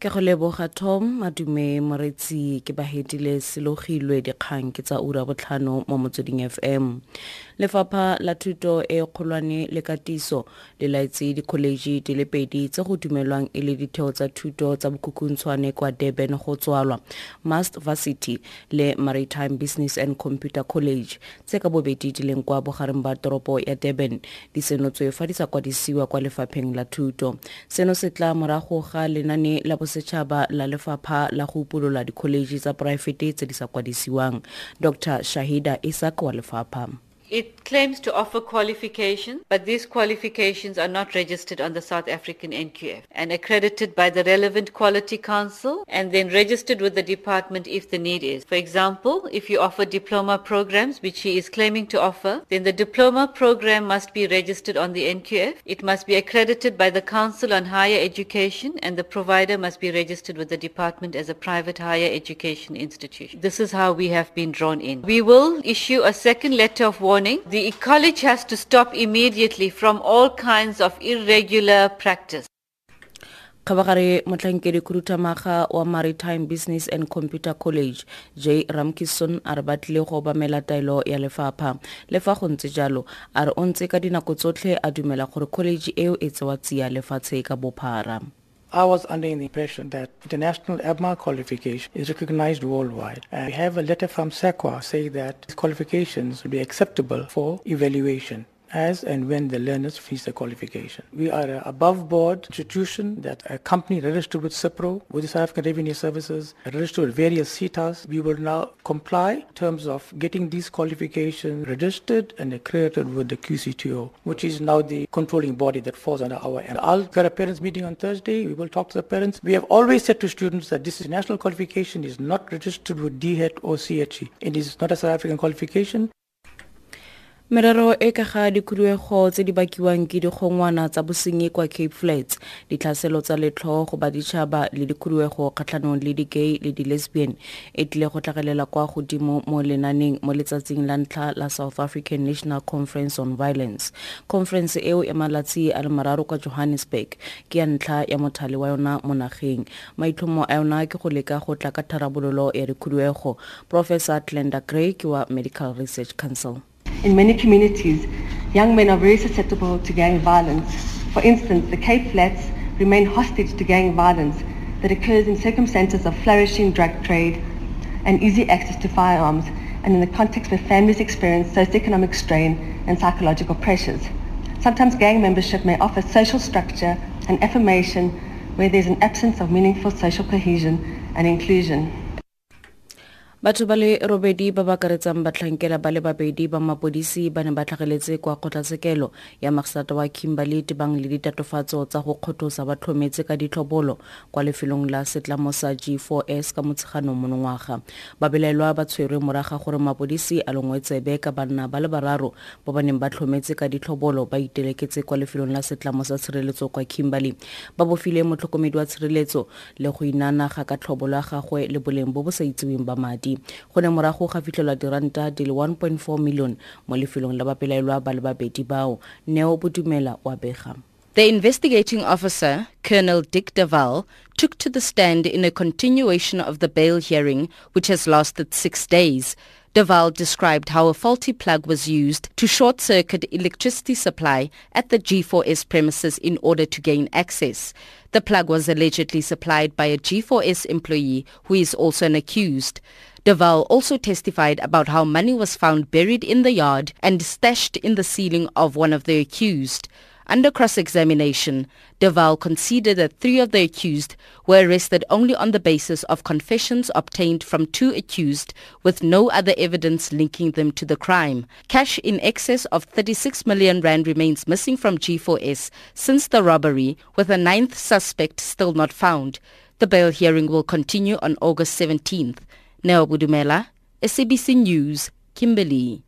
ke go leboga tom madume moretsi ke bahetile selogilwe dikgang ke tsa ura botlhano mo motsweding fm lefapha la thuto e kgolwane le katiso le laetse dikholeji di le pedi tse go dumelwang e le ditheo tsa thuto tsa bokhukhuntshwane kwa durban go tswalwa mast varsity le maritime business and computer college tse ka bobedi di leng kwa bogareng ba toropo ya durban. Di senotswe fa di sa kwadisiwa kwa lefapheng la thuto. Seno se tla morago ga lenane la bosetšhaba la lefapha la go upolola dikholeji tsa poraefete tse di sa kwadisiwang dr. Shahida isak wa lefapha It claims to offer qualifications, but these qualifications are not registered on the South African NQF and accredited by the relevant quality council and then registered with the department if the need is. For example, if you offer diploma programs, which he is claiming to offer, then the diploma program must be registered on the NQF. It must be accredited by the Council on Higher Education and the provider must be registered with the department as a private higher education institution. This is how we have been drawn in. We will issue a second letter of warning warning, the college has to stop immediately from all kinds of irregular practice. kgabagare motlhankedi khuduthamaga wa maritime business and computer college j. Ramkison a re batlile go obamela taelo ya lefapha. Le fa go ntse jalo a re o ntse ka dinako tsotlhe a dumela gore college eo e tsewa tsia lefatshe ka bophara I was under the impression that international ABMA qualification is recognized worldwide. And we have a letter from SAQA saying that these qualifications will be acceptable for evaluation as and when the learners finish the qualification. We are an above board institution that a company registered with CIPRO, with the South African Revenue Services, registered with various SETAs. We will now comply in terms of getting these qualifications registered and accredited with the QCTO, which is now the controlling body that falls under our end. I'll get a parents meeting on Thursday. We will talk to the parents. We have always said to students that this is national qualification is not registered with DHET or CHE. It is not a South African qualification. Merero e ka ga dikhuduego tse di bakiwang ke dikgongwana tsa bosenyi kwa cape flats ditlhaselo tsa letlho go baditšhaba le dikhuduego kgatlhanong le di-gay le di-lesbian e tlile go tlhagelela kwa godimo mo lenaneng mo letsatsing la ntlha la south african national conference on violence. Conference eo ya malatsi a le mararo kwa johannesburg ke ya ntlha ya mothale wa yona mo nageng. Maitlhomo a yona ke go leka go tla ka tharabololo ya dikhuduego. Professor glenda gray ke wa medical research council In many communities, young men are very susceptible to gang violence. For instance, the Cape Flats remain hostage to gang violence that occurs in circumstances of flourishing drug trade and easy access to firearms and in the context where families experience socioeconomic strain and psychological pressures. Sometimes gang membership may offer social structure and affirmation where there's an absence of meaningful social cohesion and inclusion. Batho ba le robedi ba ba karetsang batlhankela ba le babedi ba mapodisi ba ne ba tlhageletse kwa kgotlatshekelo ya magisata wa kimberley tebang le ditatofatso tsa go kgothosa ba tlhometse ka ditlhobolo kwa lefelong la setlamo sa g4s ka motsheganong monongwaga. Babelaelwa ba tshwerwe moraga gore mapodisi a lengwe tsebe ka banna ba le bararo ba ba neng ba tlhometse ka ditlhobolo ba iteleketse kwa lefelong la setlamo sa tshireletso kwa kimberley. Ba bofile motlhokomedi wa tshireletso le go inanaga ka tlhobolo ya gagwe le boleng bo bo sa itseweng ba madi go ne morago ga fitlhelwa diranta di le 1.4 million mo lefelong la bapelaelwa ba le babedi bao. Neo bodumela wa bega. The investigating officer, Colonel Dick Deval, took to the stand in a continuation of the bail hearing, which has lasted six days. Deval described how a faulty plug was used to short-circuit electricity supply at the G4S premises in order to gain access. The plug was allegedly supplied by a G4S employee who is also an accused. Deval also testified about how money was found buried in the yard and stashed in the ceiling of one of the accused. Under cross-examination, Deval conceded that three of the accused were arrested only on the basis of confessions obtained from two accused with no other evidence linking them to the crime. Cash in excess of 36 million rand remains missing from G4S since the robbery, with a ninth suspect still not found. The bail hearing will continue on August 17th. Neo Budumela, SABC News, Kimberley.